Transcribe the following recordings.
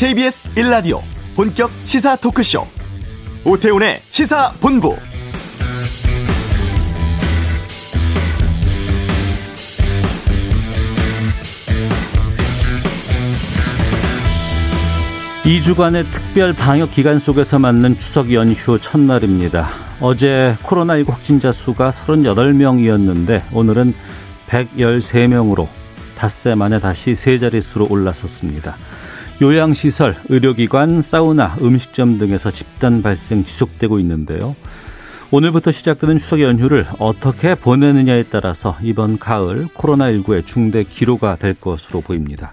KBS 1라디오 본격 시사 토크쇼 오태훈의 시사본부 이주간의 특별 방역 기간 속에서 맞는 추석 연휴 첫날입니다. 어제 코로나19 확진자 수가 38명이었는데 오늘은 113명으로 닷새 만에 다시 세 자릿수로 올라섰습니다. 요양시설, 의료기관, 사우나, 음식점 등에서 집단 발생 지속되고 있는데요. 오늘부터 시작되는 추석 연휴를 어떻게 보내느냐에 따라서 이번 가을 코로나19의 중대 기로가 될 것으로 보입니다.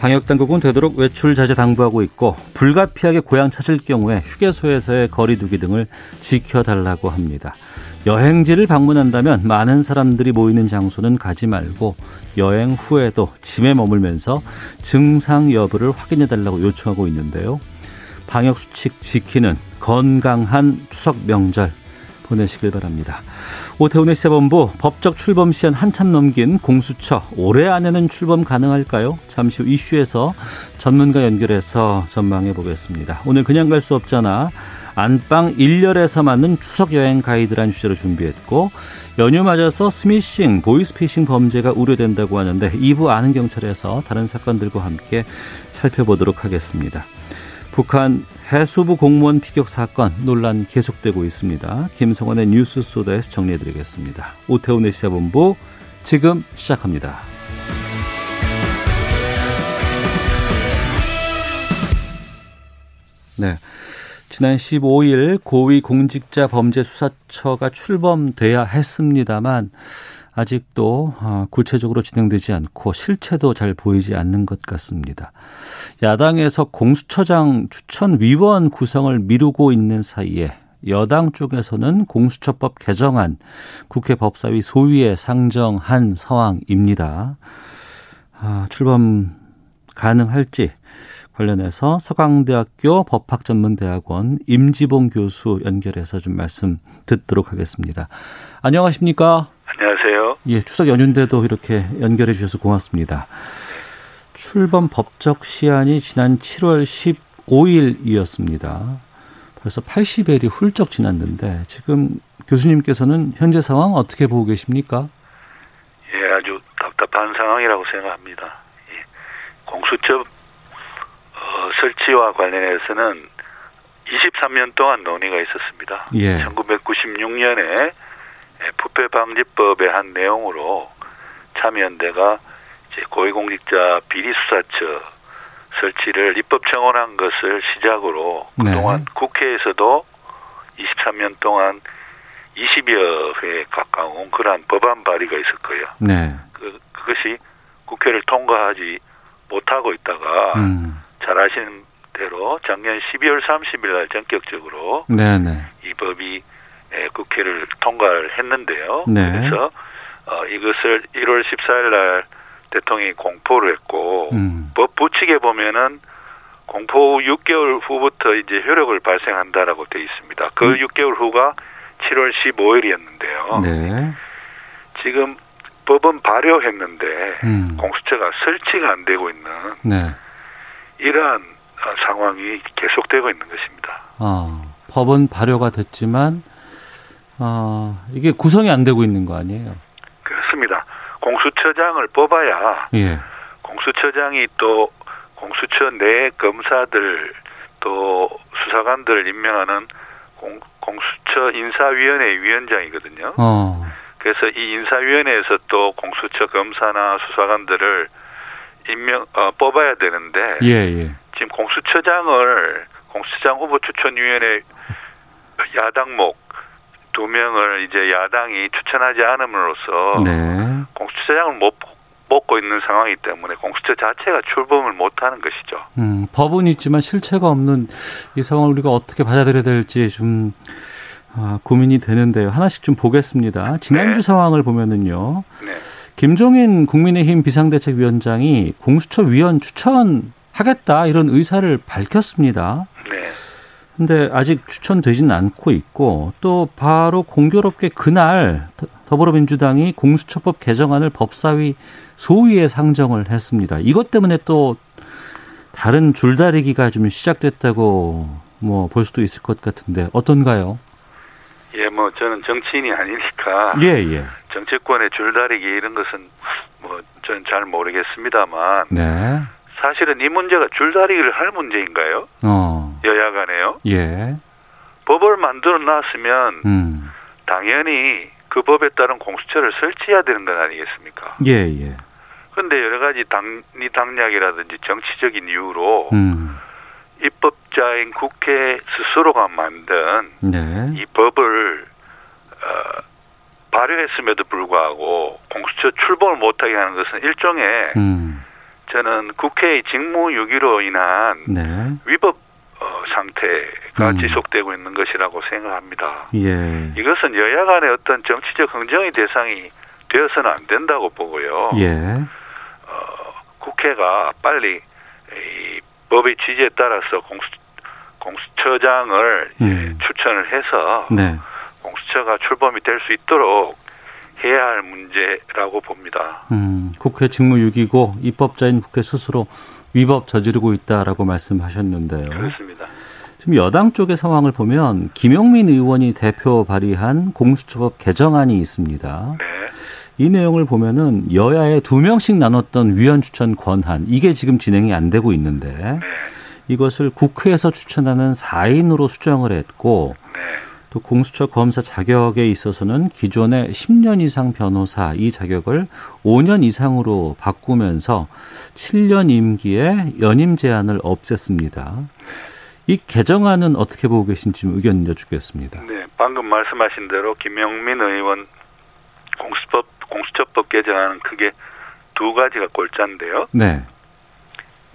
방역 당국은 되도록 외출 자제 당부하고 있고 불가피하게 고향 찾을 경우에 휴게소에서의 거리두기 등을 지켜달라고 합니다. 여행지를 방문한다면 많은 사람들이 모이는 장소는 가지 말고 여행 후에도 집에 머물면서 증상 여부를 확인해 달라고 요청하고 있는데요. 방역 수칙 지키는 건강한 추석 명절 보내시길 바랍니다. 오태훈의 시사본부 법적 출범 시한 한참 넘긴 공수처 올해 안에는 출범 가능할까요? 잠시 후 이슈에서 전문가 연결해서 전망해 보겠습니다. 오늘 그냥 갈 수 없잖아. 안방 1열에서 맞는 추석 여행 가이드란 주제로 준비했고 연휴 맞아서 스미싱, 보이스피싱 범죄가 우려된다고 하는데 2부 아는 경찰에서 다른 사건들과 함께 살펴보도록 하겠습니다. 북한 해수부 공무원 피격 사건 논란 계속되고 있습니다. 김성원의 뉴스 소다에서 정리해드리겠습니다. 오태훈의 시사본부 지금 시작합니다. 네. 지난 15일 고위 공직자 범죄 수사처가 출범돼야 했습니다만 아직도 어, 구체적으로 진행되지 않고 실체도 잘 보이지 않는 것 같습니다. 야당에서 공수처장 추천 위원 구성을 미루고 있는 사이에 여당 쪽에서는 공수처법 개정안 국회 법사위 소위에 상정한 상황입니다. 아, 출범 가능할지 관련해서 서강대학교 법학전문대학원 임지봉 교수 연결해서 좀 말씀 듣도록 하겠습니다. 안녕하십니까? 안녕하세요. 예, 추석 연휴인데도 이렇게 연결해 주셔서 고맙습니다. 출범 법적 시한이 지난 7월 15일이었습니다. 벌써 80일이 훌쩍 지났는데 지금 교수님께서는 현재 상황 어떻게 보고 계십니까? 예, 아주 답답한 상황이라고 생각합니다. 예, 공수처 어, 설치와 관련해서는 23년 동안 논의가 있었습니다. 예. 1996년에 부패 방지법의 한 내용으로 참여연대가 이제 고위공직자 비리수사처 설치를 입법 청원한 것을 시작으로 네. 그동안 네. 국회에서도 23년 동안 20여 회 가까운 그러한 법안 발의가 있었고요. 네. 그, 그것이 국회를 통과하지 못하고 있다가 음. 잘 아시는 대로 작년 12월 30일 날 전격적으로 네네. 네. 이 법이 국회를 통과를 했는데요. 네. 그래서 어, 이것을 1월 14일 날 대통령이 공포를 했고 음. 법 부칙에 보면은 공포 6개월 후부터 이제 효력을 발생한다라고 되어 있습니다. 그 음. 6개월 후가 7월 15일이었는데요. 네. 지금 법은 발효했는데 음. 공수처가 설치가 안 되고 있는 네. 이러한 어, 상황이 계속되고 있는 것입니다. 아, 법은 발효가 됐지만 아, 이게 구성이 안 되고 있는 거 아니에요? 그렇습니다. 공수처장을 뽑아야 예. 공수처장이 또 공수처 내 검사들 또 수사관들을 임명하는 공, 공수처 인사위원회 위원장이거든요. 어. 그래서 이 인사위원회에서 또 공수처 검사나 수사관들을 임명 어, 뽑아야 되는데 예, 예. 지금 공수처장을 공수처장 후보 추천위원회 야당목 두 명을 이제 야당이 추천하지 않음으로써 네. 공수처장을 못 뽑고 있는 상황이기 때문에 공수처 자체가 출범을 못하는 것이죠. 음, 법은 있지만 실체가 없는 이 상황을 우리가 어떻게 받아들여야 될지 좀 아, 고민이 되는데요. 하나씩 좀 보겠습니다. 지난주 네. 상황을 보면은요. 네. 김종인 국민의힘 비상대책위원장이 공수처 위원 추천하겠다 이런 의사를 밝혔습니다. 네. 근데 아직 추천되지는 않고 있고 또 바로 공교롭게 그날 더불어민주당이 공수처법 개정안을 법사위 소위에 상정을 했습니다. 이것 때문에 또 다른 줄다리기가 좀 시작됐다고 뭐 볼 수도 있을 것 같은데 어떤가요? 예, 뭐 저는 정치인이 아니니까 예, 예. 정치권의 줄다리기 이런 것은 뭐 저는 잘 모르겠습니다만 네. 사실은 이 문제가 줄다리기를 할 문제인가요? 어. 여야 간에요? 예. 법을 만들어 놨으면 음. 당연히 그 법에 따른 공수처를 설치해야 되는 것 아니겠습니까? 예, 예. 그런데 여러 가지 당리 당략이라든지 정치적인 이유로 음. 입법자인 국회 스스로가 만든 네. 이 법을 어, 발효했음에도 불구하고 공수처 출범을 못하게 하는 것은 일종의 음. 저는 국회의 직무유기로 인한 네. 위법 어, 상태가 음. 지속되고 있는 것이라고 생각합니다. 예. 이것은 여야 간의 어떤 정치적 흥정의 대상이 되어서는 안 된다고 보고요. 예. 어, 국회가 빨리 이 법의 취지에 따라서 공수 공수처장을 음. 예, 추천을 해서 네. 공수처가 출범이 될 수 있도록 해야 할 문제라고 봅니다. 음, 국회 직무유기고 입법자인 국회 스스로 위법 저지르고 있다라고 말씀하셨는데요. 그렇습니다. 지금 여당 쪽의 상황을 보면 김용민 의원이 대표 발의한 공수처법 개정안이 있습니다. 네. 이 내용을 보면은 여야에 두 명씩 나눴던 위원 추천 권한 이게 지금 진행이 안 되고 있는데 네. 이것을 국회에서 추천하는 4인으로 수정을 했고 네. 또 공수처 검사 자격에 있어서는 기존의 10년 이상 변호사 이 자격을 5년 이상으로 바꾸면서 7년 임기에 연임 제한을 없앴습니다. 이 개정안은 어떻게 보고 계신지 좀 의견 여쭙겠습니다. 네, 방금 말씀하신 대로 김영민 의원 공수법 공수처법 개정안은 크게 두 가지가 골자인데요. 네.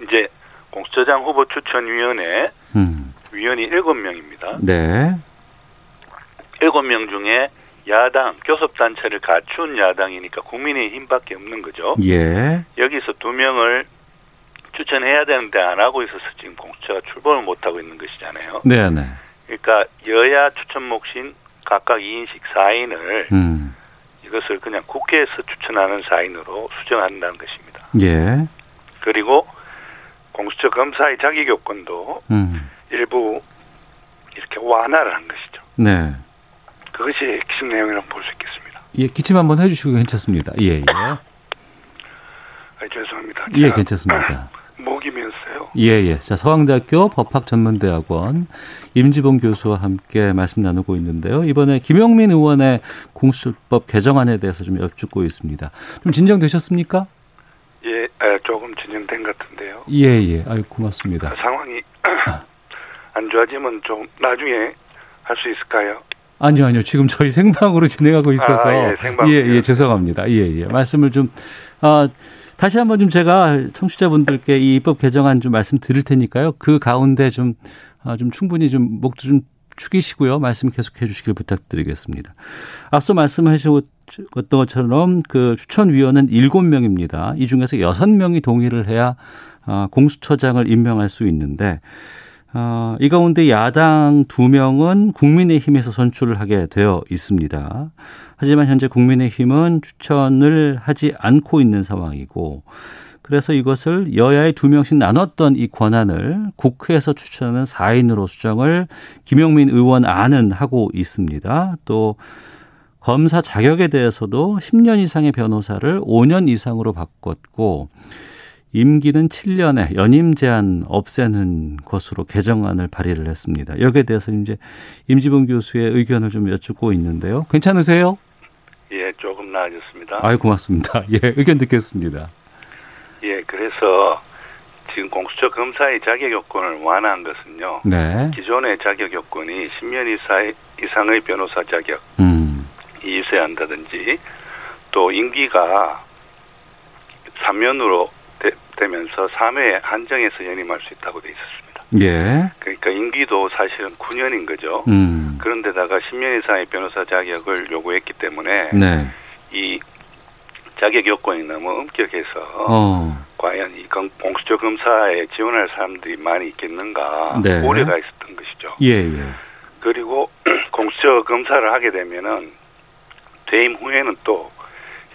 이제 공수처장 후보 추천위원회 음. 위원이 일곱 명입니다. 네. 일곱 명 중에 야당 교섭단체를 갖춘 야당이니까 국민의힘밖에 없는 거죠. 예. 여기서 두 명을 추천해야 되는데 안 하고 있어서 지금 공수처가 출범을 못 하고 있는 것이잖아요. 네, 네. 그러니까 여야 추천 몫인 각각 2인씩 4인을 음. 이것을 그냥 국회에서 추천하는 4인으로 수정한다는 것입니다. 예. 그리고 공수처 검사의 자격 요건도 음. 일부 이렇게 완화를 한 것이죠. 네. 그것이 핵심 내용이라고 볼 수 있겠습니다. 예, 기침 한번 해주시고 괜찮습니다. 예, 예. 아, 죄송합니다. 예, 괜찮습니다. 예, 예. 자, 서강대학교 법학전문대학원 임지봉 교수와 함께 말씀 나누고 있는데요. 이번에 김영민 의원의 공수처법 개정안에 대해서 좀 여쭙고 있습니다. 좀 진정되셨습니까? 예, 아, 조금 진행된 것 같은데요. 예, 예. 아유, 고맙습니다. 상황이 안 좋아지면 좀 나중에 할 수 있을까요? 아니요, 아니요. 지금 저희 생방으로 진행하고 있어서. 아, 예, 생방이요. 예, 예, 죄송합니다. 예, 예. 말씀을 좀, 아, 다시 한번 좀 제가 청취자분들께 이 입법 개정안 좀 말씀 드릴 테니까요. 그 가운데 좀, 아, 좀 충분히 좀 목도 좀 축이시고요. 말씀 계속해 주시길 부탁드리겠습니다. 앞서 말씀하셨던 것처럼 그 추천위원은 7명입니다. 이 중에서 6명이 동의를 해야 아, 공수처장을 임명할 수 있는데 어, 이 가운데 야당 두 명은 국민의힘에서 선출을 하게 되어 있습니다. 하지만 현재 국민의힘은 추천을 하지 않고 있는 상황이고, 그래서 이것을 여야의 두 명씩 나눴던 이 권한을 국회에서 추천하는 4인으로 수정을 김용민 의원 안은 하고 있습니다. 또 검사 자격에 대해서도 10년 이상의 변호사를 5년 이상으로 바꿨고, 임기는 7년에 연임 제한 없애는 것으로 개정안을 발의를 했습니다. 여기에 대해서 이제 임지봉 교수의 의견을 좀 여쭙고 있는데요. 괜찮으세요? 예, 조금 나아졌습니다. 아유, 고맙습니다. 예, 의견 듣겠습니다. 예, 그래서 지금 공수처 검사의 자격 요건을 완화한 것은요. 네. 기존의 자격 요건이 10년 이상, 이상의 변호사 자격이 음. 있어야 한다든지 또 임기가 3년으로 되, 면서 3회 한정해서 연임할 수 있다고 돼 있었습니다. 예. 그러니까 임기도 사실은 9년인 거죠. 음. 그런데다가 10년 이상의 변호사 자격을 요구했기 때문에 네. 이 자격 요건이 너무 엄격해서 어. 과연 이 공- 공수처 검사에 지원할 사람들이 많이 있겠는가 네. 우려가 있었던 것이죠. 예, 예. 그리고 공수처 검사를 하게 되면은 퇴임 후에는 또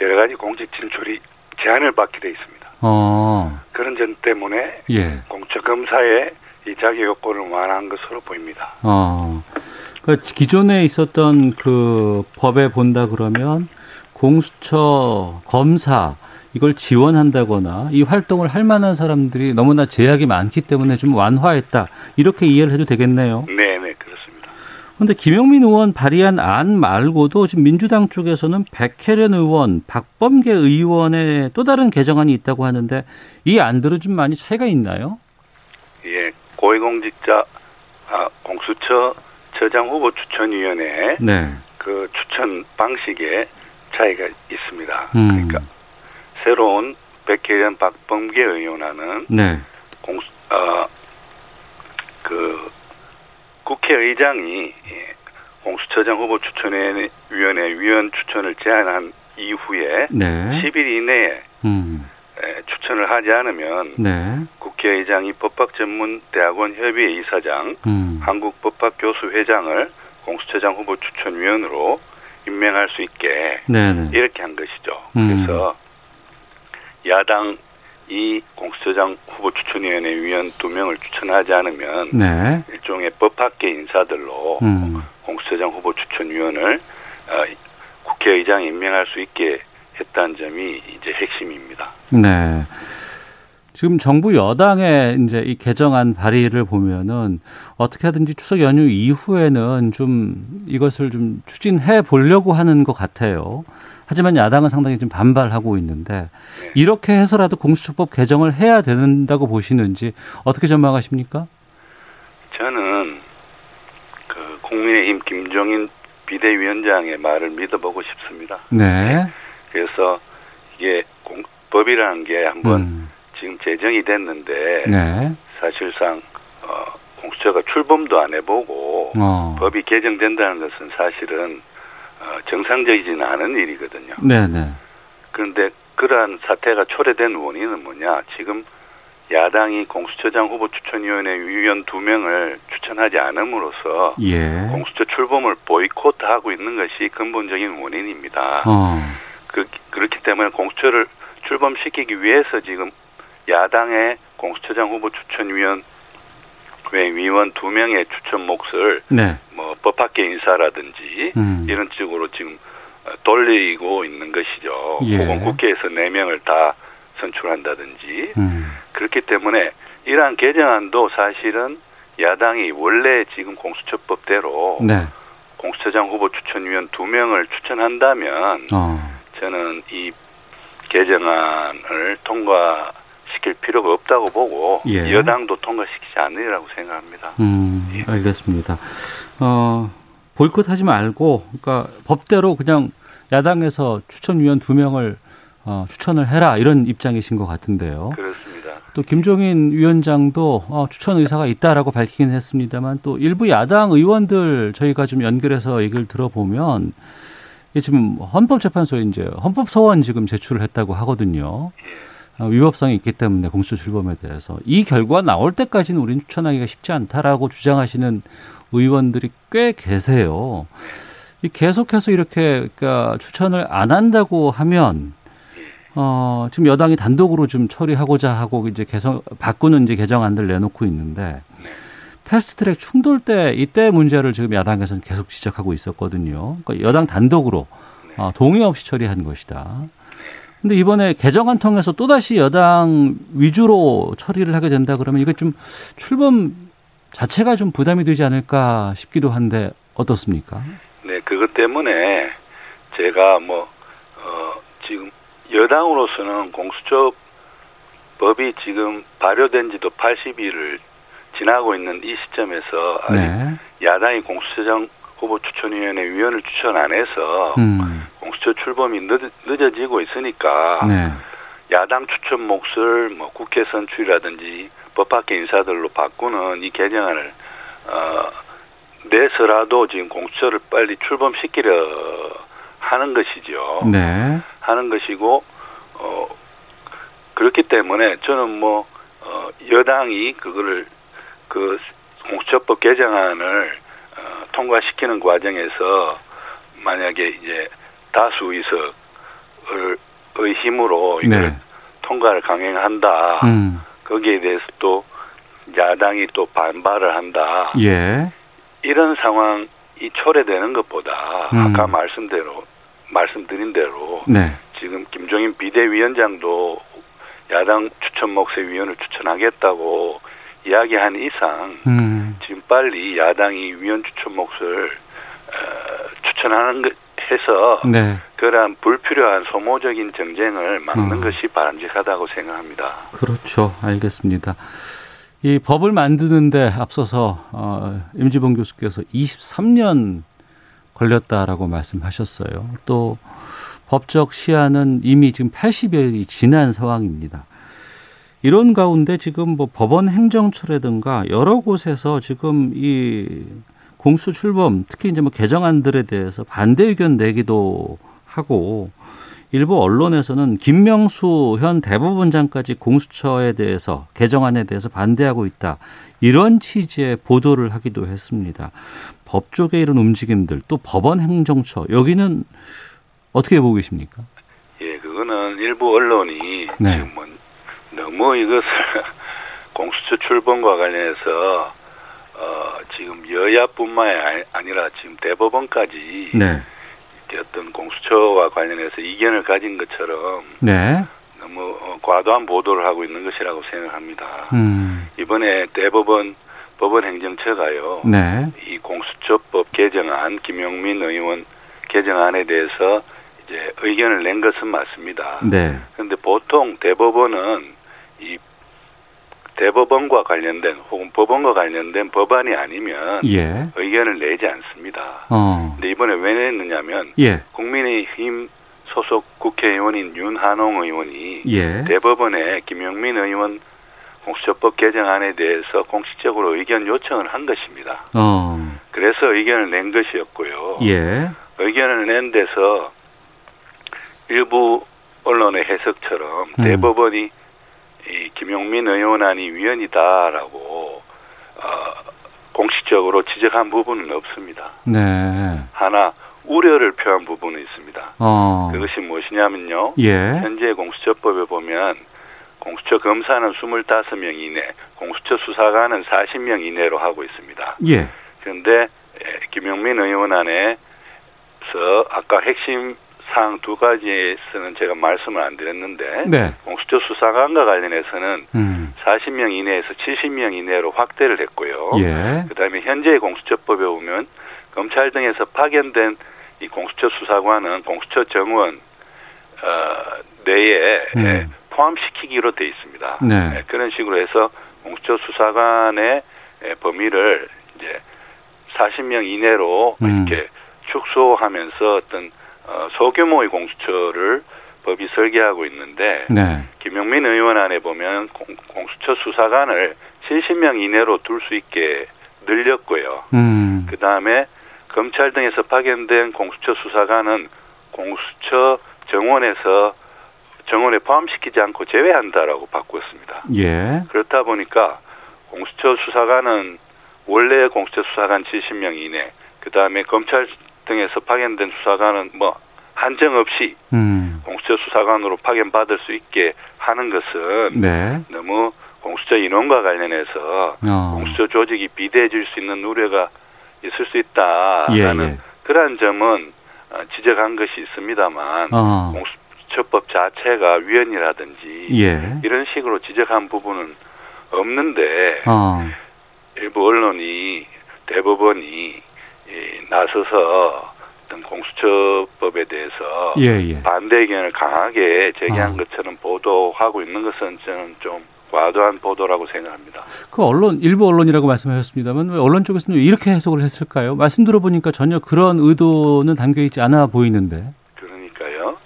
여러 가지 공직 진출이 제한을 받게 돼 있습니다. 어. 그런 점 때문에 예. 공처검사의 이 자기 요건을 완화한 것으로 보입니다. 어. 그러니까 기존에 있었던 그 법에 본다 그러면 공수처 검사 이걸 지원한다거나 이 활동을 할 만한 사람들이 너무나 제약이 많기 때문에 좀 완화했다. 이렇게 이해를 해도 되겠네요. 네. 그런데 김영민 의원 발의한 안 말고도 지금 민주당 쪽에서는 백혜련 의원, 박범계 의원의 또 다른 개정안이 있다고 하는데 이 안들은 좀 많이 차이가 있나요? 예, 고위공직자 아, 공수처 처장 후보 추천위원회 네. 그 추천 방식에 차이가 있습니다. 음. 그러니까 새로운 백혜련 박범계 의원안은 네. 공수 어, 그 국회의장이 예, 공수처장 후보 추천위원회 위원 추천을 제안한 이후에 네. 10일 이내에 음. 에, 추천을 하지 않으면 네. 국회의장이 법학전문대학원 협의회 이사장, 음. 한국법학교수 회장을 공수처장 후보 추천위원으로 임명할 수 있게 네네. 이렇게 한 것이죠. 음. 그래서 야당 이 공수처장 후보 추천위원회 위원 두 명을 추천하지 않으면 네. 일종의 법학계 인사들로 음. 공수처장 후보 추천위원을 어, 국회의장이 임명할 수 있게 했다는 점이 이제 핵심입니다. 네. 지금 정부 여당의 이제 이 개정안 발의를 보면은 어떻게 하든지 추석 연휴 이후에는 좀 이것을 좀 추진해 보려고 하는 것 같아요. 하지만 야당은 상당히 좀 반발하고 있는데 이렇게 해서라도 공수처법 개정을 해야 된다고 보시는지 어떻게 전망하십니까? 저는 그 국민의힘 김종인 비대위원장의 말을 믿어보고 싶습니다. 네. 그래서 이게 공, 법이라는 게 한번 음. 지금 제정이 됐는데 네. 사실상 어, 공수처가 출범도 안 해보고 어. 법이 개정된다는 것은 사실은 어, 정상적이지는 않은 일이거든요. 네, 네. 그런데 그러한 사태가 초래된 원인은 뭐냐? 지금 야당이 공수처장 후보 추천위원회 위원 두 명을 추천하지 않음으로써 예. 공수처 출범을 보이콧하고 있는 것이 근본적인 원인입니다. 어. 그, 그렇기 때문에 공수처를 출범시키기 위해서 지금 야당의 공수처장 후보 추천위원 회 위원 두 명의 추천 몫을 네. 뭐 법학계 인사라든지 음. 이런 쪽으로 지금 어, 돌리고 있는 것이죠. 예. 혹은 국회에서 네 명을 다 선출한다든지 음. 그렇기 때문에 이러한 개정안도 사실은 야당이 원래 지금 공수처법대로 네. 공수처장 후보 추천위원 두 명을 추천한다면 어. 저는 이 개정안을 통과 시킬 필요가 없다고 보고 예. 여당도 통과시키지 않으리라고 생각합니다. 음, 알겠습니다. 어, 보이콧하지 말고, 그러니까 법대로 그냥 야당에서 추천위원 두 명을 어, 추천을 해라 이런 입장이신 것 같은데요. 그렇습니다. 또 김종인 위원장도 어, 추천 의사가 있다라고 밝히긴 했습니다만 또 일부 야당 의원들 저희가 좀 연결해서 얘기를 들어보면 지금 헌법재판소에 이제 헌법소원 지금 제출을 했다고 하거든요. 어, 위법성이 있기 때문에 공수처 출범에 대해서 이 결과 나올 때까지는 우리는 추천하기가 쉽지 않다라고 주장하시는 의원들이 꽤 계세요. 이 계속해서 이렇게 그러니까 추천을 안 한다고 하면 어, 지금 여당이 단독으로 좀 처리하고자 하고 이제 개성 바꾸는 이제 개정안들 내놓고 있는데 패스트트랙 충돌 때 이때 문제를 지금 야당에서는 계속 지적하고 있었거든요. 그러니까 여당 단독으로 어, 동의 없이 처리한 것이다. 근데 이번에 개정안 통해서 또다시 여당 위주로 처리를 하게 된다 그러면 이게 좀 출범 자체가 좀 부담이 되지 않을까 싶기도 한데 어떻습니까? 네, 그것 때문에 제가 뭐, 어, 지금 여당으로서는 공수처 법이 지금 발효된 지도 80일을 지나고 있는 이 시점에서 네. 야당이 공수처장 후보 추천위원회 위원을 추천 안 해서 음. 공수처 출범이 늦, 늦어지고 있으니까 네. 야당 추천 몫을 뭐 국회 선출이라든지 법학계 인사들로 바꾸는 이 개정안을 어, 내서라도 지금 공수처를 빨리 출범시키려 하는 것이죠. 네. 하는 것이고 어 그렇기 때문에 저는 뭐 어, 여당이 그거를 그 공수처법 개정안을 어, 통과시키는 과정에서 만약에 이제 다수 의석을 의 힘으로 이걸 네. 통과를 강행한다. 음. 거기에 대해서 또 야당이 또 반발을 한다. 예. 이런 상황이 초래되는 것보다 음. 아까 말씀대로 말씀드린 대로 네. 지금 김종인 비대위원장도 야당 추천 목세 위원을 추천하겠다고 이야기한 이상 음. 지금 빨리 야당이 위원 추천 몫을 어, 추천하는 것 해서 네. 그러한 불필요한 소모적인 정쟁을 막는 음. 것이 바람직하다고 생각합니다. 그렇죠. 알겠습니다. 이 법을 만드는데 앞서서 어, 임지봉 교수께서 23년 걸렸다라고 말씀하셨어요. 또 법적 시한은 이미 지금 80여일이 지난 상황입니다. 이런 가운데 지금 뭐 법원 행정처라든가 여러 곳에서 지금 이 공수 출범 특히 이제 뭐 개정안들에 대해서 반대 의견 내기도 하고 일부 언론에서는 김명수 현 대법원장까지 공수처에 대해서 개정안에 대해서 반대하고 있다. 이런 취지의 보도를 하기도 했습니다. 법조계 이런 움직임들 또 법원 행정처 여기는 어떻게 보고 계십니까? 예, 그거는 일부 언론이 네. 지금 뭐 너무 이것을 공수처 출범과 관련해서 어, 지금 여야뿐만 아니- 아니라 지금 대법원까지 네. 어떤 공수처와 관련해서 이견을 가진 것처럼 네. 너무 어, 과도한 보도를 하고 있는 것이라고 생각합니다. 음. 이번에 대법원 법원 행정처가요. 네. 이 공수처법 개정안 김용민 의원 개정안에 대해서 이제 의견을 낸 것은 맞습니다. 네. 그런데 보통 대법원은 이 대법원과 관련된 혹은 법원과 관련된 법안이 아니면 예. 의견을 내지 않습니다. 어. 근데 이번에 왜 냈느냐면 예. 국민의힘 소속 국회의원인 윤한홍 의원이 예. 대법원에 김용민 의원 공수처법 개정안에 대해서 공식적으로 의견 요청을 한 것입니다. 어. 그래서 의견을 낸 것이었고요. 예. 의견을 낸 데서 일부 언론의 해석처럼 음. 대법원이 이 김용민 의원안이 위헌이다라고 어, 공식적으로 지적한 부분은 없습니다. 네. 하나 우려를 표한 부분은 있습니다. 어. 그것이 무엇이냐면요. 예. 현재 공수처법에 보면 공수처 검사는 25명 이내, 공수처 수사관은 40명 이내로 하고 있습니다. 예. 그런데 에, 김용민 의원 안에서 아까 핵심 사항 두 가지에서는 제가 말씀을 안 드렸는데 네. 공수처 수사관과 관련해서는 음. 40명 이내에서 70명 이내로 확대를 했고요. 예. 그다음에 현재 공수처법에 보면 검찰 등에서 파견된 이 공수처 수사관은 공수처 정원 어, 내에 음. 예, 포함시키기로 돼 있습니다. 네. 예, 그런 식으로 해서 공수처 수사관의 예, 범위를 이제 40명 이내로 음. 이렇게 축소하면서 어떤 어, 소규모의 공수처를 법이 설계하고 있는데 네. 김용민 의원 안에 보면 공, 공수처 수사관을 70명 이내로 둘 수 있게 늘렸고요. 음. 그 다음에 검찰 등에서 파견된 공수처 수사관은 공수처 정원에서 정원에 포함시키지 않고 제외한다라고 바꾸었습니다. 예. 그렇다 보니까 공수처 수사관은 원래 공수처 수사관 70명 이내, 그 다음에 검찰 등에서 파견된 수사관은 뭐 한정 없이 음. 공수처 수사관으로 파견받을 수 있게 하는 것은 네. 너무 공수처 인원과 관련해서 어. 공수처 조직이 비대해질 수 있는 우려가 있을 수 있다라는 예, 예. 그러한 점은 어, 지적한 것이 있습니다만 어. 공수처법 자체가 위헌이라든지 예. 이런 식으로 지적한 부분은 없는데 어. 일부 언론이 대법원이 이, 나서서 어떤 공수처법에 대해서 예, 예. 반대 의견을 강하게 제기한 어. 것처럼 보도하고 있는 것은 저는 좀 과도한 보도라고 생각합니다. 그 언론 일부 언론이라고 말씀하셨습니다만 왜 언론 쪽에서는 왜 이렇게 해석을 했을까요? 말씀 들어보니까 전혀 그런 의도는 담겨 있지 않아 보이는데. 그러니까요.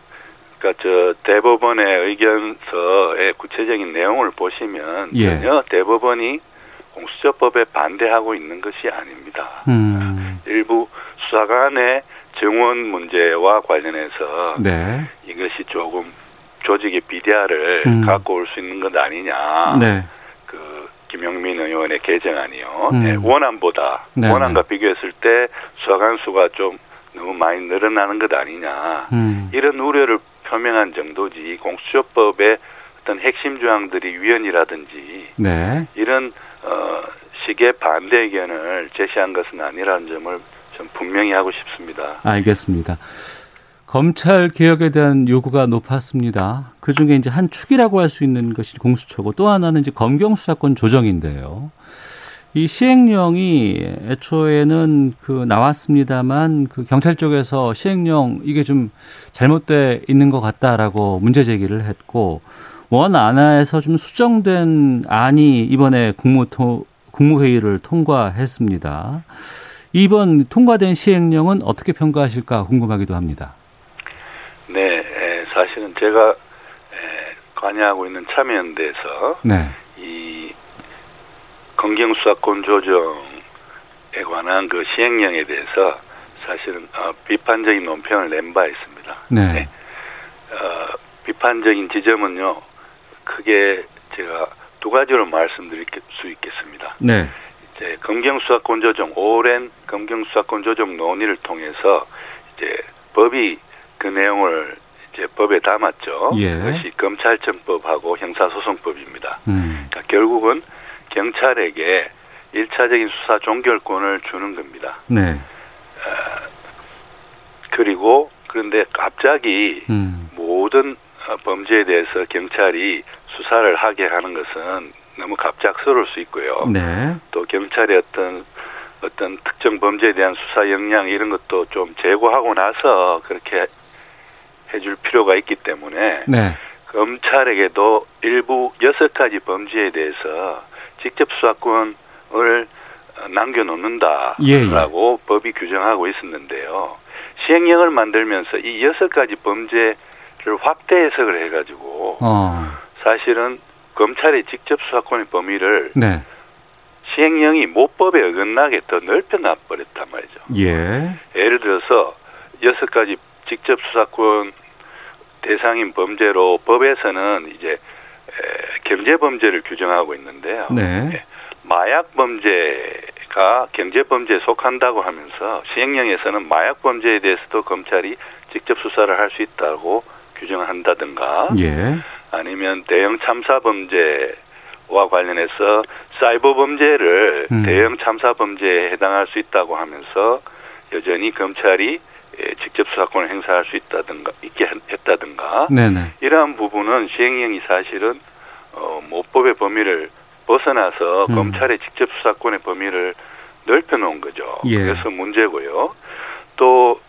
그러니까 저 대법원의 의견서의 구체적인 내용을 보시면 예. 전혀 대법원이 공수처법에 반대하고 있는 것이 아닙니다. 음. 일부 수사관의 정원 문제와 관련해서 네. 이것이 조금 조직의 비대화를 음. 갖고 올 수 있는 것 아니냐. 네. 그 김용민 의원의 개정안이요. 음. 네, 원안보다 네, 원안과 비교했을 때 수사관 수가 좀 너무 많이 늘어나는 것 아니냐. 음. 이런 우려를 표명한 정도지 공수처법에 어떤 핵심 조항들이 위헌이라든지 네. 이런 어, 식의 반대 의견을 제시한 것은 아니라는 점을 좀 분명히 하고 싶습니다. 알겠습니다. 검찰 개혁에 대한 요구가 높았습니다. 그 중에 이제 한 축이라고 할 수 있는 것이 공수처고 또 하나는 이제 검경 수사권 조정인데요. 이 시행령이 애초에는 그 나왔습니다만 그 경찰 쪽에서 시행령 이게 좀 잘못돼 있는 것 같다라고 문제 제기를 했고 원 안하에서 좀 수정된 안이 이번에 국무토, 국무회의를 통과했습니다. 이번 통과된 시행령은 어떻게 평가하실까 궁금하기도 합니다. 네, 사실은 제가 관여하고 있는 참여연대에서 네. 이 검경수사권 조정에 관한 그 시행령에 대해서 사실은 어, 비판적인 논평을 낸 바 있습니다. 네. 네. 어, 비판적인 지점은요, 크게 제가 두 가지로 말씀드릴 수 있겠습니다. 네. 이제 검경수사권 조정 오랜 검경수사권 조정 논의를 통해서 이제 법이 그 내용을 이제 법에 담았죠. 예. 그것이 검찰청법하고 형사소송법입니다. 음. 그러니까 결국은 경찰에게 일차적인 수사 종결권을 주는 겁니다. 네. 어, 그리고 그런데 갑자기 음. 모든 범죄에 대해서 경찰이 수사를 하게 하는 것은 너무 갑작스러울 수 있고요. 네. 또 경찰의 어떤 어떤 특정 범죄에 대한 수사 역량 이런 것도 좀 제고하고 나서 그렇게 해줄 필요가 있기 때문에 네. 검찰에게도 일부 여섯 가지 범죄에 대해서 직접 수사권을 남겨놓는다라고 예, 예. 법이 규정하고 있었는데요. 시행령을 만들면서 이 여섯 가지 범죄 를 확대 해석을 해가지고 어. 사실은 검찰의 직접 수사권의 범위를 네. 시행령이 모법에 어긋나게 더 넓혀놔 버렸단 말이죠. 예. 예를 들어서 여섯 가지 직접 수사권 대상인 범죄로 법에서는 이제 경제 범죄를 규정하고 있는데요. 네. 예. 마약 범죄가 경제 범죄에 속한다고 하면서 시행령에서는 마약 범죄에 대해서도 검찰이 직접 수사를 할 수 있다고 규정한다든가 예. 아니면 대형 참사 범죄와 관련해서 사이버 범죄를 음. 대형 참사 범죄에 해당할 수 있다고 하면서 여전히 검찰이 예, 직접 수사권을 행사할 수 있다든가 있게 했다든가 네네. 이러한 부분은 시행령이 사실은 어, 모법의 범위를 벗어나서 음. 검찰의 직접 수사권의 범위를 넓혀놓은 거죠. 예. 그래서 문제고요. 또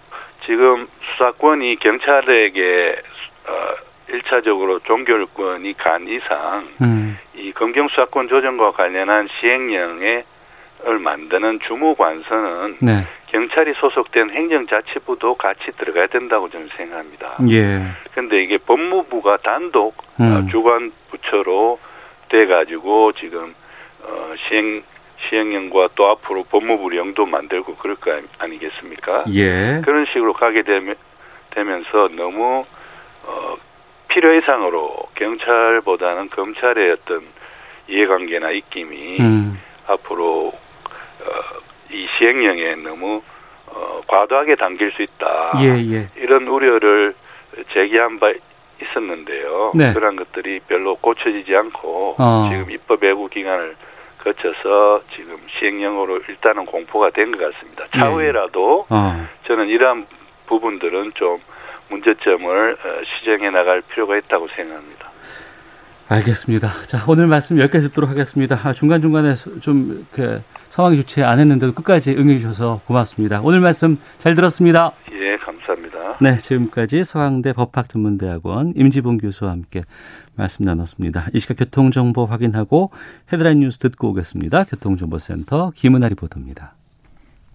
지금 수사권이 경찰에게 어, 일차적으로 종결권이 간 이상 음. 이 검경 수사권 조정과 관련한 시행령에 을 만드는 주무 관서는 네. 경찰이 소속된 행정자치부도 같이 들어가야 된다고 저는 생각합니다. 예. 근데 이게 법무부가 단독 어, 음. 주관 부처로 돼 가지고 지금 어 시행 시행령과 또 앞으로 법무부령도 만들고 그럴 거 아니 겠습니까? 예. 그런 식으로 가게 되면 되면서 너무 어 필요 이상으로 경찰보다는 검찰의 어떤 이해관계나 입김이 음. 앞으로 어, 이 시행령에 너무 어, 과도하게 당길 수 있다. 예, 예. 이런 우려를 제기한 바 있었는데요. 네. 그런 것들이 별로 고쳐지지 않고 어. 지금 입법 예고 기간을 거쳐서 지금 시행령으로 일단은 공포가 된 것 같습니다. 예. 차후에라도 어. 저는 이러한 부분들은 좀 문제점을 어, 시정해 나갈 필요가 있다고 생각합니다. 알겠습니다. 자, 오늘 말씀 여기까지 듣도록 하겠습니다. 아, 중간중간에 좀, 그, 상황이 좋지 않았는데도 끝까지 응해주셔서 고맙습니다. 오늘 말씀 잘 들었습니다. 예. 네, 지금까지 서강대 법학전문대학원 임지봉 교수와 함께 말씀 나눴습니다. 이 시각 교통정보 확인하고 헤드라인 뉴스 듣고 오겠습니다. 교통정보센터 김은아 리포터입니다.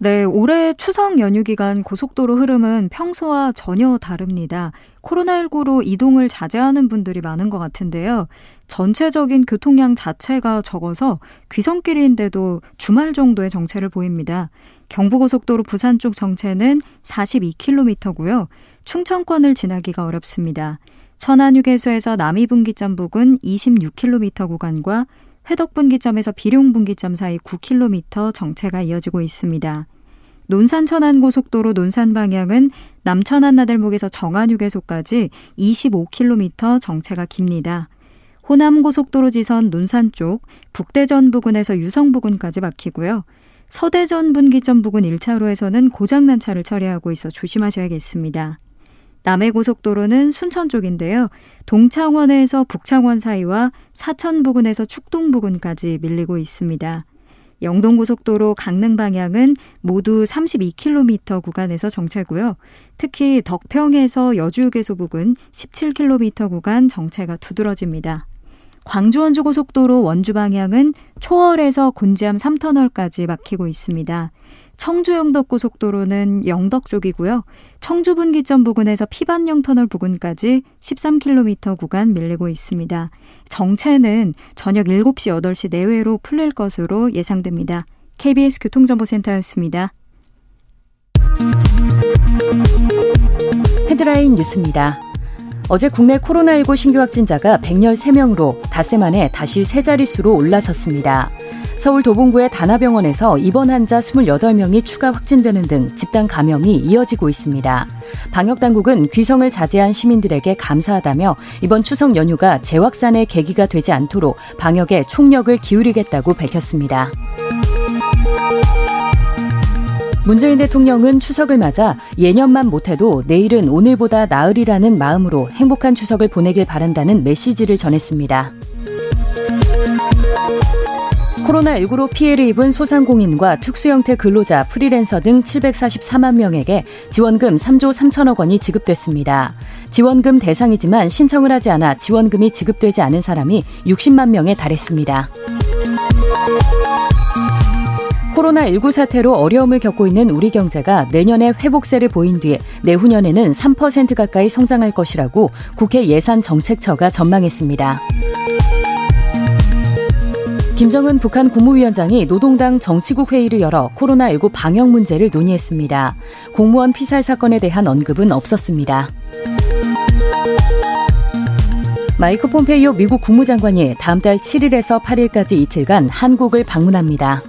네, 올해 추석 연휴 기간 고속도로 흐름은 평소와 전혀 다릅니다. 코로나19로 이동을 자제하는 분들이 많은 것 같은데요. 전체적인 교통량 자체가 적어서 귀성길인데도 주말 정도의 정체를 보입니다. 경부고속도로 부산 쪽 정체는 42km고요. 충청권을 지나기가 어렵습니다. 천안휴게소에서 남이분기점 부근 26km 구간과 회덕분기점에서 비룡분기점 사이 9km 정체가 이어지고 있습니다. 논산 천안 고속도로 논산 방향은 남천안 나들목에서 정안 휴게소까지 25km 정체가 깁니다. 호남 고속도로 지선 논산 쪽 북대전 부근에서 유성 부근까지 막히고요. 서대전 분기점 부근 1차로에서는 고장난 차를 처리하고 있어 조심하셔야겠습니다. 남해 고속도로는 순천 쪽인데요. 동창원에서 북창원 사이와 사천 부근에서 축동 부근까지 밀리고 있습니다. 영동고속도로 강릉 방향은 모두 32km 구간에서 정체고요. 특히 덕평에서 여주휴게소 부근 17km 구간 정체가 두드러집니다. 광주 원주고속도로 원주 방향은 초월에서 곤지암 3터널까지 막히고 있습니다. 청주 영덕 고속도로는 영덕 쪽이고요. 청주 분기점 부근에서 피반령 터널 부근까지 13km 구간 밀리고 있습니다. 정체는 저녁 7시 8시 내외로 풀릴 것으로 예상됩니다. KBS 교통정보센터였습니다. 헤드라인 뉴스입니다. 어제 국내 코로나19 신규 확진자가 113명으로 닷새 만에 다시 세 자릿수로 올라섰습니다. 서울 도봉구의 다나병원에서 입원 환자 28명이 추가 확진되는 등 집단 감염이 이어지고 있습니다. 방역당국은 귀성을 자제한 시민들에게 감사하다며 이번 추석 연휴가 재확산의 계기가 되지 않도록 방역에 총력을 기울이겠다고 밝혔습니다. 문재인 대통령은 추석을 맞아 예년만 못해도 내일은 오늘보다 나으리라는 마음으로 행복한 추석을 보내길 바란다는 메시지를 전했습니다. 코로나19로 피해를 입은 소상공인과 특수형태 근로자, 프리랜서 등 744만 명에게 지원금 3조 3천억 원이 지급됐습니다. 지원금 대상이지만 신청을 하지 않아 지원금이 지급되지 않은 사람이 60만 명에 달했습니다. 코로나19 사태로 어려움을 겪고 있는 우리 경제가 내년에 회복세를 보인 뒤 내후년에는 3% 가까이 성장할 것이라고 국회 예산정책처가 전망했습니다. 김정은 북한 국무위원장이 노동당 정치국 회의를 열어 코로나19 방역 문제를 논의했습니다. 공무원 피살 사건에 대한 언급은 없었습니다. 마이크 폼페이오 미국 국무장관이 다음 달 7일에서 8일까지 이틀간 한국을 방문합니다.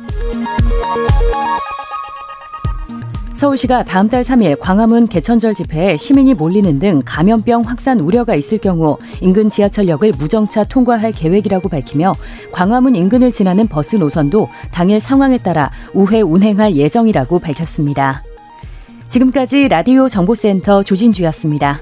서울시가 다음 달 3일 광화문 개천절 집회에 시민이 몰리는 등 감염병 확산 우려가 있을 경우 인근 지하철역을 무정차 통과할 계획이라고 밝히며 광화문 인근을 지나는 버스 노선도 당일 상황에 따라 우회 운행할 예정이라고 밝혔습니다. 지금까지 라디오 정보센터 조진주였습니다.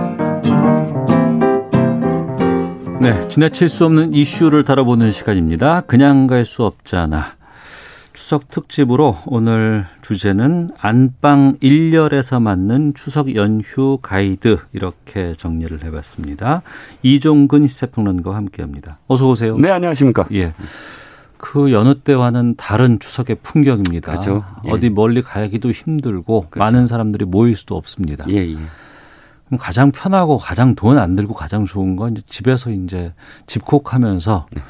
네, 지나칠 수 없는 이슈를 다뤄보는 시간입니다. 그냥 갈 수 없잖아. 추석 특집으로 오늘 주제는 안방 1열에서 맞는 추석 연휴 가이드 이렇게 정리를 해봤습니다. 이종근 시사평론가와 함께합니다. 어서 오세요. 네, 안녕하십니까. 예. 그 여느 때와는 다른 추석의 풍경입니다. 그렇죠. 예. 어디 멀리 가기도 힘들고 그렇죠. 많은 사람들이 모일 수도 없습니다. 예, 예. 그럼 가장 편하고 가장 돈 안 들고 가장 좋은 건 이제 집에서 이제 집콕하면서 네.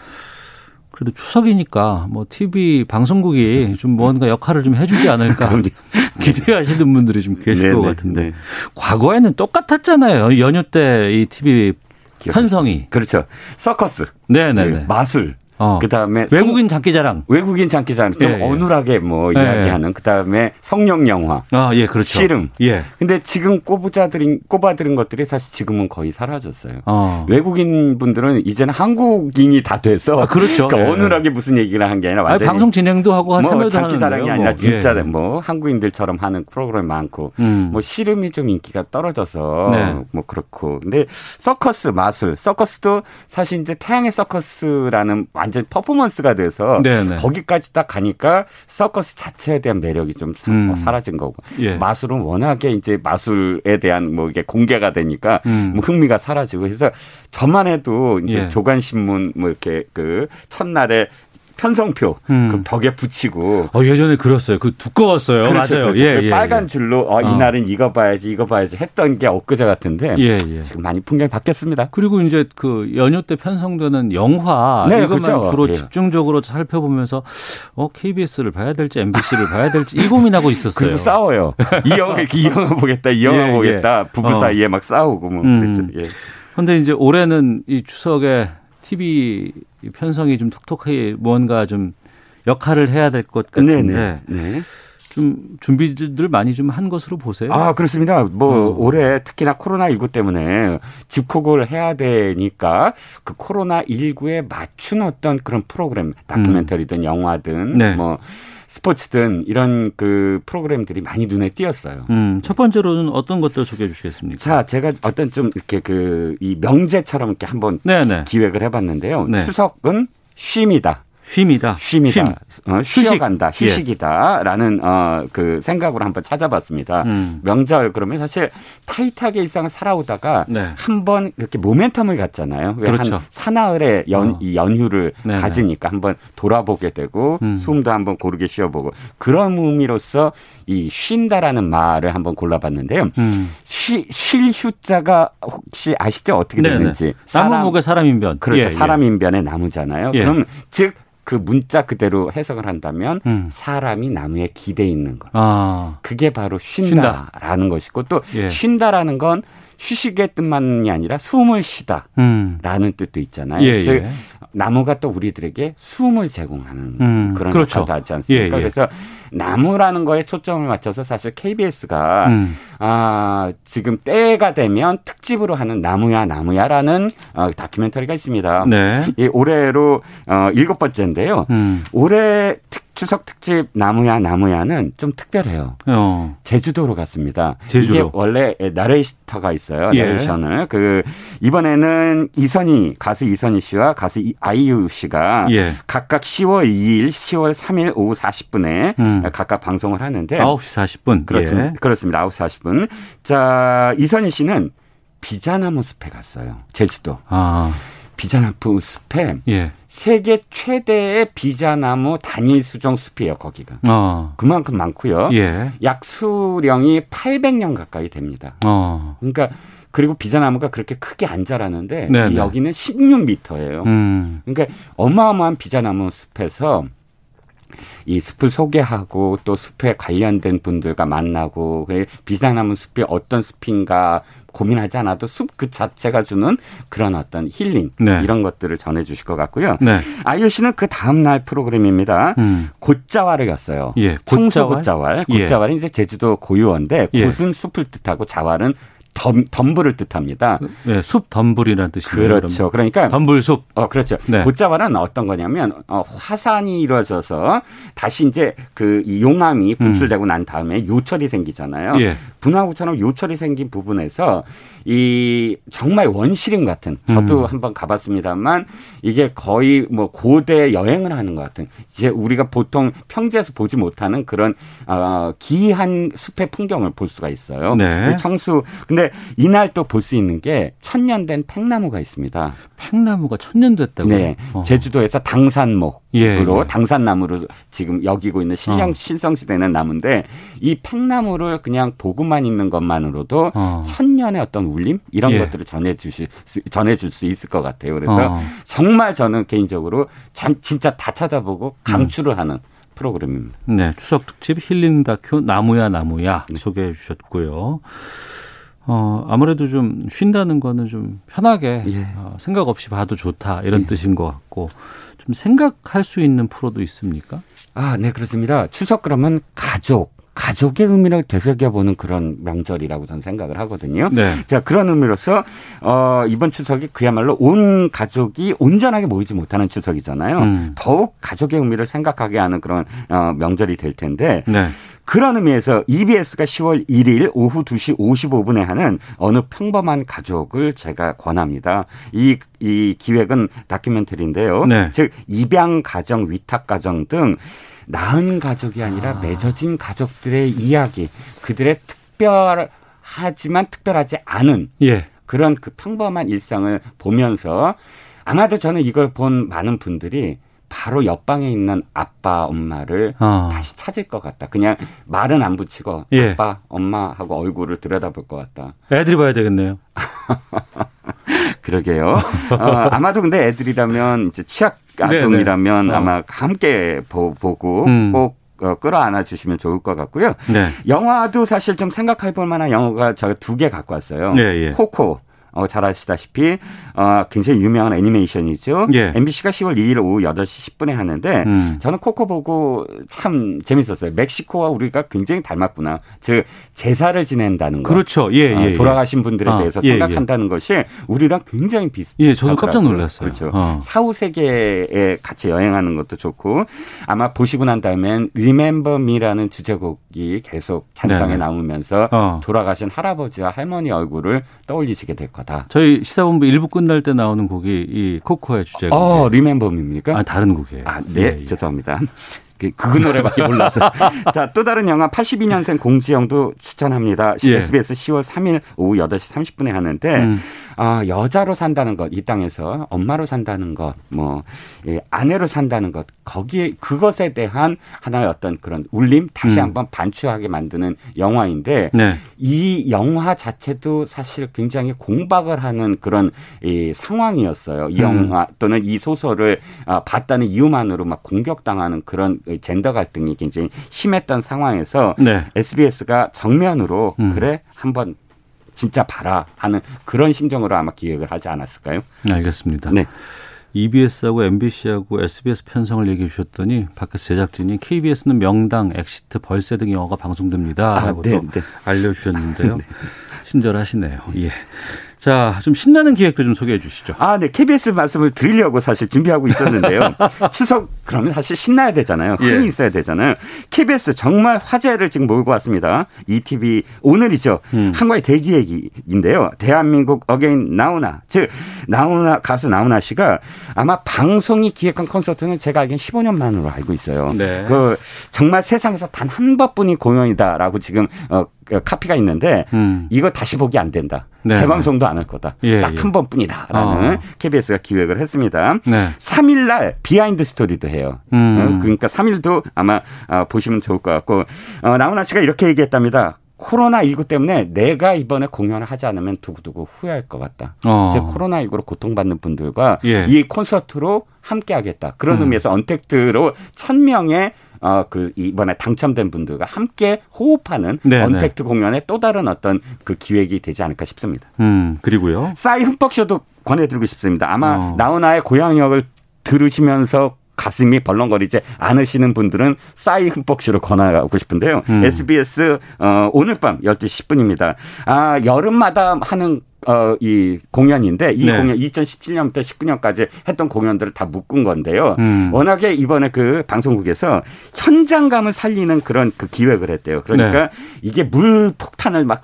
그래도 추석이니까 뭐 TV 방송국이 좀 뭔가 역할을 좀 해주지 않을까. 기대하시는 분들이 좀 계실 네, 것 네, 같은데 네. 과거에는 똑같았잖아요 연휴 때 이 TV 편성이 그렇죠. 서커스, 네네네 그 마술, 어. 그 다음에 외국인 장기자랑 외국인 장기자랑 좀 예, 예. 어눌하게 뭐 예, 이야기하는 그 다음에 성령 영화, 아예 그렇죠 씨름. 예 근데 지금 꼽아들인 꼽아들인 것들이 사실 지금은 거의 사라졌어요. 어. 외국인 분들은 이제는 한국인이 다 돼서 아, 그렇죠. 그러니까 예. 어눌하게 무슨 얘기를 한 게 아니라 아니, 완전히 방송 진행도 하고 뭐 참여도 장기 자랑이 하는데요. 아니라 뭐. 진짜 예. 뭐 한국인들처럼 하는 프로그램 많고 음. 뭐 씨름이 좀 인기가 떨어져서 네. 뭐 그렇고 근데 서커스 마술 서커스도 사실 이제 태양의 서커스라는 완전 퍼포먼스가 돼서 네네. 거기까지 딱 가니까 서커스 자체에 대한 매력이 좀 사- 음. 사라진 거고 예. 마술은 워낙에 이제 마술에 대한 뭐 이게 공개가 되니까 음. 뭐 흥미가 사라지고 해서 저만 해도 이제 예. 조간 신문 뭐 이렇게 그 첫날에 편성표 음. 그 벽에 붙이고. 어 예전에 그렸어요. 그 두꺼웠어요. 그렇죠, 맞아요. 그렇죠. 예, 그 예, 빨간 예. 줄로 어, 어, 이날은 이거 봐야지 이거 봐야지 했던 게 엊그제 같은데 예, 예. 지금 많이 풍경이 바뀌었습니다. 그리고 이제 그 연휴 때 편성되는 영화 네, 이것만 그렇죠. 주로 예. 집중적으로 살펴보면서 어 KBS를 봐야 될지 MBC를 봐야 될지 이 고민하고 있었어요. 그리고 싸워요. 이 영화 이 영화 보겠다 이 영화 예, 보겠다 부부 어. 사이에 막 싸우고 뭐 음. 그랬죠. 예. 근데 이제 올해는 이 추석에 TV 편성이 좀 톡톡하게 뭔가 좀 역할을 해야 될 것 같은데 네네. 네. 좀 준비들 많이 좀 한 것으로 보세요. 아 그렇습니다. 뭐 음. 올해 특히나 코로나 19 때문에 집콕을 해야 되니까 그 코로나 19에 맞춘 어떤 그런 프로그램, 다큐멘터리든 음. 영화든 네. 뭐 스포츠든 이런 그 프로그램들이 많이 눈에 띄었어요. 음, 첫 번째로는 어떤 것들 소개해 주시겠습니까? 자, 제가 어떤 좀 이렇게 그 이 명제처럼 이렇게 한번 네네. 기획을 해봤는데요. 네. 추석은 쉼이다. 쉼이다. 쉼이다. 쉼. 어, 쉬어간다. 휴식. 휴식이다라는 예. 어, 그 생각으로 한번 찾아봤습니다. 음. 명절 그러면 사실 타이트하게 일상을 살아오다가 네. 한번 이렇게 모멘텀을 갖잖아요. 그렇죠. 한 사나흘의 연, 어. 이 연휴를 네네. 가지니까 한번 돌아보게 되고 음. 숨도 한번 고르게 쉬어보고 그런 의미로서 이 쉰다라는 말을 한번 골라봤는데요. 음. 쉬, 쉴 휴자가 혹시 아시죠? 어떻게 되는지. 나무 목에 사람인변. 그렇죠. 예, 예. 사람인변의 나무잖아요. 예. 그럼 즉 그 문자 그대로 해석을 한다면 음. 사람이 나무에 기대 있는 것. 아. 그게 바로 쉰다라는 쉰다. 것이고 또 예. 쉰다라는 건 휴식의 뜻만이 아니라 숨을 쉬다라는 음. 뜻도 있잖아요. 예, 즉 예. 나무가 또 우리들에게 숨을 제공하는 음, 그런 그렇죠. 역할도 하지 않습니까? 예, 예. 그래서 나무라는 거에 초점을 맞춰서 사실 KBS가 음. 아, 지금 때가 되면 특집으로 하는 나무야 나무야라는 어, 다큐멘터리가 있습니다. 네. 이 올해로 어, 일곱 번째인데요. 음. 올해 특 추석 특집 나무야 나무야는 좀 특별해요. 어. 제주도로 갔습니다. 제주도. 이게 원래 나레이터가 있어요. 예. 나레이션을 그 이번에는 이선희 가수 이선희 씨와 가수 아이유 씨가 예. 각각 10월 2일, 10월 3일 오후 40분에 음. 각각 방송을 하는데 9시 40분. 그렇죠. 예. 그렇습니다. 9시 40분. 자, 이선희 씨는 비자나무 숲에 갔어요. 제주도. 아. 비자나무 숲에 예. 세계 최대의 비자나무 단일 수종 숲이에요, 거기가. 어. 그만큼 많고요. 예. 약 수령이 800년 가까이 됩니다. 어. 그러니까 그리고 비자나무가 그렇게 크게 안 자라는데 네네. 여기는 16m예요. 음. 그러니까 어마어마한 비자나무 숲에서 이 숲을 소개하고 또 숲에 관련된 분들과 만나고 비자나무 숲이 어떤 숲인가 고민하지 않아도 숲 그 자체가 주는 그런 어떤 힐링 네. 이런 것들을 전해 주실 것 같고요. 네. 아이유 씨는 그 다음 날 프로그램입니다. 음. 곶자왈을 갔어요. 예. 청수 곶자왈. 곶자왈은 예. 이제 제주도 고유어인데 예. 곶은 숲을 뜻하고 자왈은 덤, 덤불을 뜻합니다. 네, 숲 덤불이라는 뜻이죠. 그렇죠. 그러니까 덤불 숲. 어, 그렇죠. 네. 곶자왈은 어떤 거냐면 어, 화산이 이루어져서 다시 이제 그 용암이 분출되고 음. 난 다음에 요철이 생기잖아요. 예. 분화구처럼 요철이 생긴 부분에서 이 정말 원시림 같은 저도 음. 한번 가봤습니다만 이게 거의 뭐 고대 여행을 하는 것 같은 이제 우리가 보통 평지에서 보지 못하는 그런 어, 기이한 숲의 풍경을 볼 수가 있어요. 네. 청수 근데 이날 또 볼 수 있는 게 천년 된 팽나무가 있습니다. 팽나무가 천년 됐다고? 네. 어. 제주도에서 당산목 으로 예, 예. 당산나무로 지금 여기고 있는 신령 어. 신성시대는 나무인데 이 팽나무를 그냥 보고만 있는 것만으로도 어. 천년의 어떤 울림 이런 예. 것들을 전해 주실 전해 줄 수 있을 것 같아요. 그래서 어. 정말 저는 개인적으로 진짜 다 찾아보고 강추를 음. 하는 프로그램입니다. 네, 추석 특집 힐링 다큐 나무야 나무야 네. 소개해 주셨고요. 어, 아무래도 좀 쉰다는 거는 좀 편하게 예. 어, 생각 없이 봐도 좋다 이런 예. 뜻인 것 같고 좀 생각할 수 있는 프로도 있습니까? 아, 네, 그렇습니다. 추석 그러면 가족, 가족의 의미를 되새겨보는 그런 명절이라고 저는 생각을 하거든요. 네. 자, 그런 의미로서, 어, 이번 추석이 그야말로 온 가족이 온전하게 모이지 못하는 추석이잖아요. 음. 더욱 가족의 의미를 생각하게 하는 그런, 어, 명절이 될 텐데. 네. 그런 의미에서 EBS가 10월 1일 오후 2시 55분에 하는 어느 평범한 가족을 제가 권합니다. 이, 이 기획은 다큐멘터리인데요. 네. 즉, 입양 가정, 위탁 가정 등 낳은 가족이 아니라 아. 맺어진 가족들의 이야기, 그들의 특별하지만 특별하지 않은 예. 그런 그 평범한 일상을 보면서 아마도 저는 이걸 본 많은 분들이 바로 옆방에 있는 아빠 엄마를 어. 다시 찾을 것 같다. 그냥 말은 안 붙이고 예. 아빠 엄마 하고 얼굴을 들여다볼 것 같다. 애들이 봐야 되겠네요. 그러게요. 어, 아마도 근데 애들이라면 이제 취약 아동이라면 네, 네. 아마 함께 보, 고 음. 꼭 어, 끌어안아 주시면 좋을 것 같고요. 네. 영화도 사실 좀 생각해 볼 만한 영화가 제가 두 개 갖고 왔어요. 네, 예. 코코 어, 잘 아시다시피 어, 굉장히 유명한 애니메이션이죠. 예. MBC가 10월 2일 오후 8시 10분에 하는데 음. 저는 코코 보고 참 재밌었어요. 멕시코와 우리가 굉장히 닮았구나. 즉 제사를 지낸다는 거. 그렇죠. 예, 예, 어, 예. 돌아가신 분들에 아, 대해서 예, 예, 생각한다는 것이 우리랑 굉장히 비슷. 예, 저도 깜짝 놀랐어요. 그렇죠. 어. 사후 세계에 같이 여행하는 것도 좋고 아마 보시고 난 다음엔 Remember Me라는 주제곡이 계속 찬상에 나오면서 어. 돌아가신 할아버지와 할머니 얼굴을 떠올리시게 될 것. 거다. 저희 시사본부 일부 끝날 때 나오는 곡이 이 코코의 주제곡. 어, 리멤버입니까? 아, 다른 곡이에요. 아, 네. 예, 예. 죄송합니다. 그, 그 노래밖에 몰라서. 자, 또 다른 영화 82년생 공지영도 추천합니다. 예. SBS 10월 3일 오후 8시 30분에 하는데 음. 아, 여자로 산다는 것, 이 땅에서 엄마로 산다는 것, 뭐, 예, 아내로 산다는 것, 거기에 그것에 대한 하나의 어떤 그런 울림 다시 음. 한번 반추하게 만드는 영화인데 네. 이 영화 자체도 사실 굉장히 공박을 하는 그런 이 상황이었어요. 이 음. 영화 또는 이 소설을 아, 봤다는 이유만으로 막 공격당하는 그런 젠더 갈등이 굉장히 심했던 상황에서 네. SBS가 정면으로 음. 그래 한번 진짜 봐라 하는 그런 심정으로 아마 기획을 하지 않았을까요? 알겠습니다. 네. EBS하고 MBC하고 SBS 편성을 얘기해 주셨더니 밖에서 제작진이 KBS는 명당, 엑시트, 벌새 등 영화가 방송됩니다. 아, 라고 네, 또 네. 알려주셨는데요. 네. 친절하시네요. 예. 자, 좀 신나는 기획도 좀 소개해 주시죠. 아, 네. KBS 말씀을 드리려고 사실 준비하고 있었는데요. 추석 그러면 사실 신나야 되잖아요. 흥이 예. 있어야 되잖아요. KBS 정말 화제를 지금 몰고 왔습니다. 2TV 오늘이죠. 음. 한가위 대기획 얘기인데요. 대한민국 again 나훈아, 즉 나훈아 가수 나훈아 씨가 아마 방송이 기획한 콘서트는 제가 알기엔 15년 만으로 알고 있어요. 네. 그 정말 세상에서 단 한 번뿐인 공연이다라고 지금 어 카피가 있는데 음. 이거 다시 보기 안 된다. 네. 재방송도 안 할 거다. 예, 딱 한 예. 번뿐이다라는 어. KBS가 기획을 했습니다. 네. 3일 날 behind 스토리도 해요. 음. 어, 그러니까 3일도 아마 어, 보시면 좋을 것 같고 어, 나훈아 씨가 이렇게 얘기했답니다. 코로나19 때문에 내가 이번에 공연을 하지 않으면 두고두고 후회할 것 같다. 어. 즉 코로나19로 고통받는 분들과 예. 이 콘서트로 함께 하겠다. 그런 음. 의미에서 untact로 천명의 어, 그, 이번에 당첨된 분들과 함께 호흡하는 네네. 네. 언택트 공연의 또 다른 어떤 그 기획이 되지 않을까 싶습니다. 음, 그리고요. 싸이 흠뻑쇼도 권해드리고 싶습니다. 아마 어. 나훈아의 고향역을 들으시면서 가슴이 벌렁거리지 않으시는 분들은 싸이 흠뻑쇼를 권하고 싶은데요. 음. SBS 어, 오늘 밤 12시 10분입니다. 아, 여름마다 하는 어, 이 공연인데 이 네. 공연 2017년부터 19년까지 했던 공연들을 다 묶은 건데요. 음. 워낙에 이번에 그 방송국에서 현장감을 살리는 그런 그 기획을 했대요. 그러니까 네. 이게 물 폭탄을 막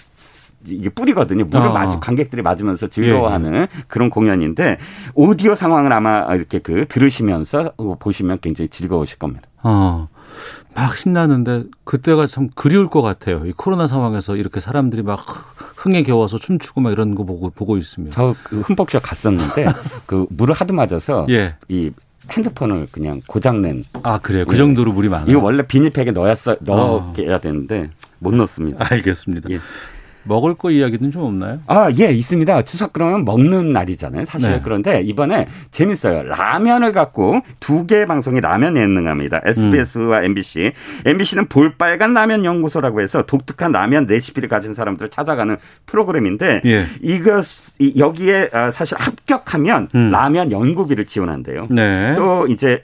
이게 뿌리거든요. 물을 어. 맞 관객들이 맞으면서 즐거워하는 예, 예. 그런 공연인데 오디오 상황을 아마 이렇게 그 들으시면서 보시면 굉장히 즐거우실 겁니다. 어. 막 신나는데 그때가 참 그리울 것 같아요. 이 코로나 상황에서 이렇게 사람들이 막 흥에 겨워서 춤추고 막 이런 거 보고 보고 있으면. 저그 흠뻑쇼 갔었는데 그 물을 하도 맞아서 예. 이 핸드폰을 그냥 고장낸. 아 그래요. 그 예. 정도로 물이 많아. 이거 원래 비닐팩에 넣었어 넣어야 어. 되는데 못 넣습니다. 알겠습니다. 예. 먹을 거 이야기는 좀 없나요? 아, 예, 있습니다. 추석 그러면 먹는 날이잖아요. 사실 네. 그런데 이번에 재밌어요. 라면을 갖고 두 개의 방송이 라면 예능합니다. SBS와 음. MBC. MBC는 볼빨간 라면 연구소라고 해서 독특한 라면 레시피를 가진 사람들을 찾아가는 프로그램인데 예. 이것 여기에 아, 사실 합격하면 음. 라면 연구비를 지원한대요. 네. 또 이제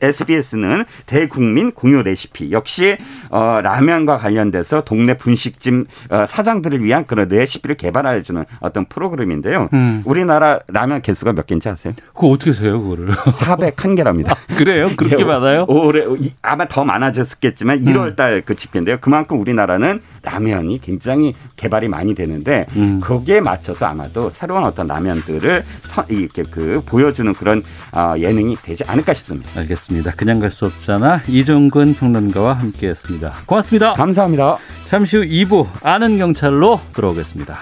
SBS는 대국민 공유 레시피 역시 어, 라면과 관련돼서 동네 분식집 어, 사장들을 위한 그런 레시피를 개발해 주는 어떤 프로그램인데요. 음. 우리나라 라면 개수가 몇 개인지 아세요? 그거 어떻게 세요, 그거를? 401개랍니다. 아, 그래요? 그렇게 예, 많아요? 올해 아마 더 많아졌겠지만 1월 음. 달그 집계인데요. 그만큼 우리나라는 라면이 굉장히 개발이 많이 되는데 음. 거기에 맞춰서 아마도 새로운 어떤 라면들을 이렇게 그 보여주는 그런 어, 예능이 되지 않을까 싶습니다. 알겠습니다. 그냥 갈 수 없잖아. 이종근 평론가와 함께했습니다. 고맙습니다. 감사합니다. 잠시 후 2부 아는 경찰로 들어오겠습니다.